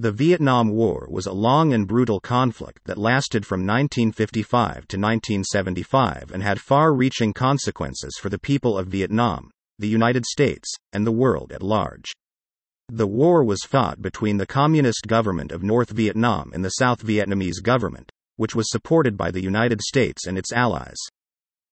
The Vietnam War was a long and brutal conflict that lasted from 1955 to 1975 and had far reaching consequences for the people of Vietnam, the United States, and the world at large. The war was fought between the Communist government of North Vietnam and the South Vietnamese government, which was supported by the United States and its allies.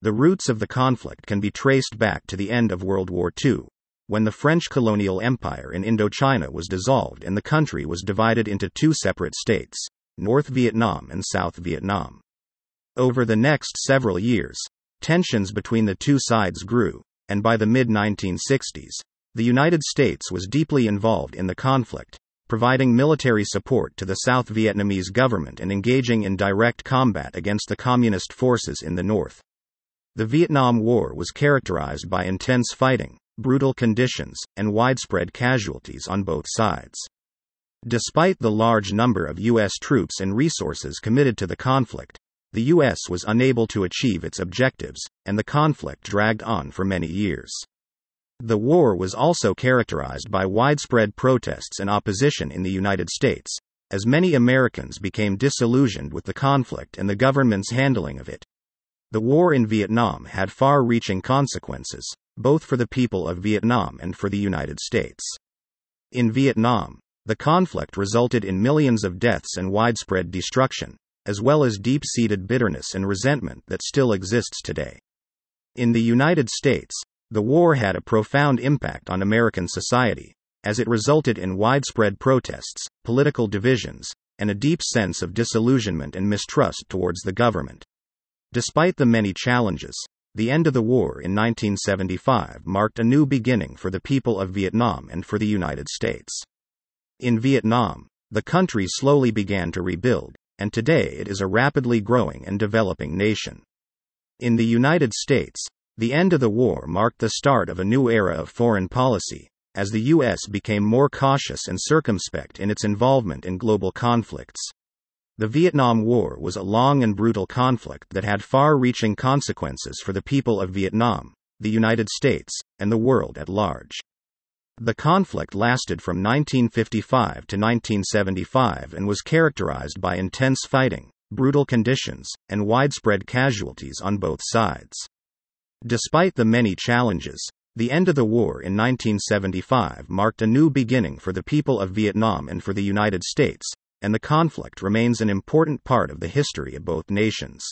The roots of the conflict can be traced back to the end of World War II, when the French colonial empire in Indochina was dissolved and the country was divided into two separate states, North Vietnam and South Vietnam. Over the next several years, tensions between the two sides grew, and by the mid 1960s, the United States was deeply involved in the conflict, providing military support to the South Vietnamese government and engaging in direct combat against the Communist forces in the North. The Vietnam War was characterized by intense fighting, brutal conditions, and widespread casualties on both sides. Despite the large number of U.S. troops and resources committed to the conflict, the U.S. was unable to achieve its objectives, and the conflict dragged on for many years. The war was also characterized by widespread protests and opposition in the United States, as many Americans became disillusioned with the conflict and the government's handling of it, the war in Vietnam had far reaching consequences, both for the people of Vietnam and for the United States. In Vietnam, the conflict resulted in millions of deaths and widespread destruction, as well as deep seated bitterness and resentment that still exists today. In the United States, the war had a profound impact on American society, as it resulted in widespread protests, political divisions, and a deep sense of disillusionment and mistrust towards the government. Despite the many challenges, the end of the war in 1975 marked a new beginning for the people of Vietnam and for the United States. In Vietnam, the country slowly began to rebuild, and today it is a rapidly growing and developing nation. In the United States, the end of the war marked the start of a new era of foreign policy, as the U.S. became more cautious and circumspect in its involvement in global conflicts. The Vietnam War was a long and brutal conflict that had far reaching consequences for the people of Vietnam, the United States, and the world at large. The conflict lasted from 1955 to 1975 and was characterized by intense fighting, brutal conditions, and widespread casualties on both sides. Despite the many challenges, the end of the war in 1975 marked a new beginning for the people of Vietnam and for the United States, and the conflict remains an important part of the history of both nations.